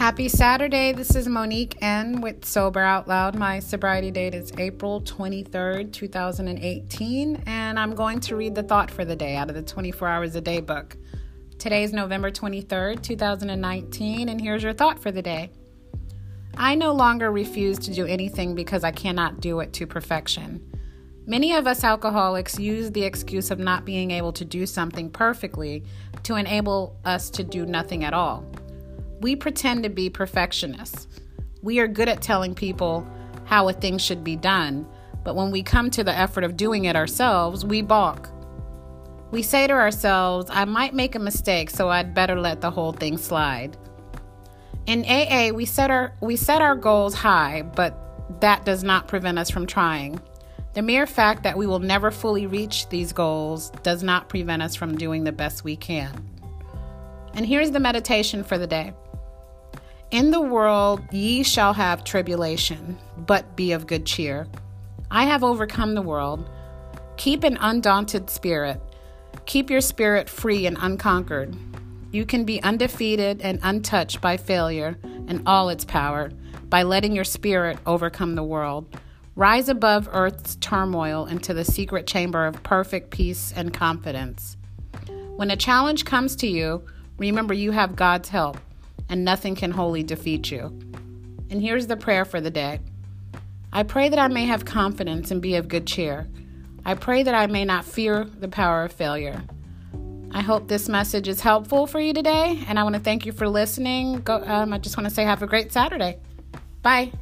Happy Saturday. This is Monique N with Sober Out Loud. My sobriety date is April 23rd, 2018, and I'm going to read the thought for the day out of the 24 Hours a Day book. Today is November 23rd, 2019, and here's your thought for the day. I no longer refuse to do anything because I cannot do it to perfection. Many of us alcoholics use the excuse of not being able to do something perfectly to enable us to do nothing at all. We pretend to be perfectionists. We are good at telling people how a thing should be done, but when we come to the effort of doing it ourselves, we balk. We say to ourselves, I might make a mistake, so I'd better let the whole thing slide. In AA, we set our we set our goals high, but that does not prevent us from trying. The mere fact that we will never fully reach these goals does not prevent us from doing the best we can. And here's the meditation for the day. In the world ye shall have tribulation, but be of good cheer. I have overcome the world. Keep an undaunted spirit. Keep your spirit free and unconquered. You can be undefeated and untouched by failure and all its power by letting your spirit overcome the world. Rise above earth's turmoil into the secret chamber of perfect peace and confidence. When a challenge comes to you, remember you have God's help and nothing can wholly defeat you. And here's the prayer for the day I pray that I may have confidence and be of good cheer. I pray that I may not fear the power of failure. I hope this message is helpful for you today, and I want to thank you for listening. Go, um, I just want to say, have a great Saturday. Bye.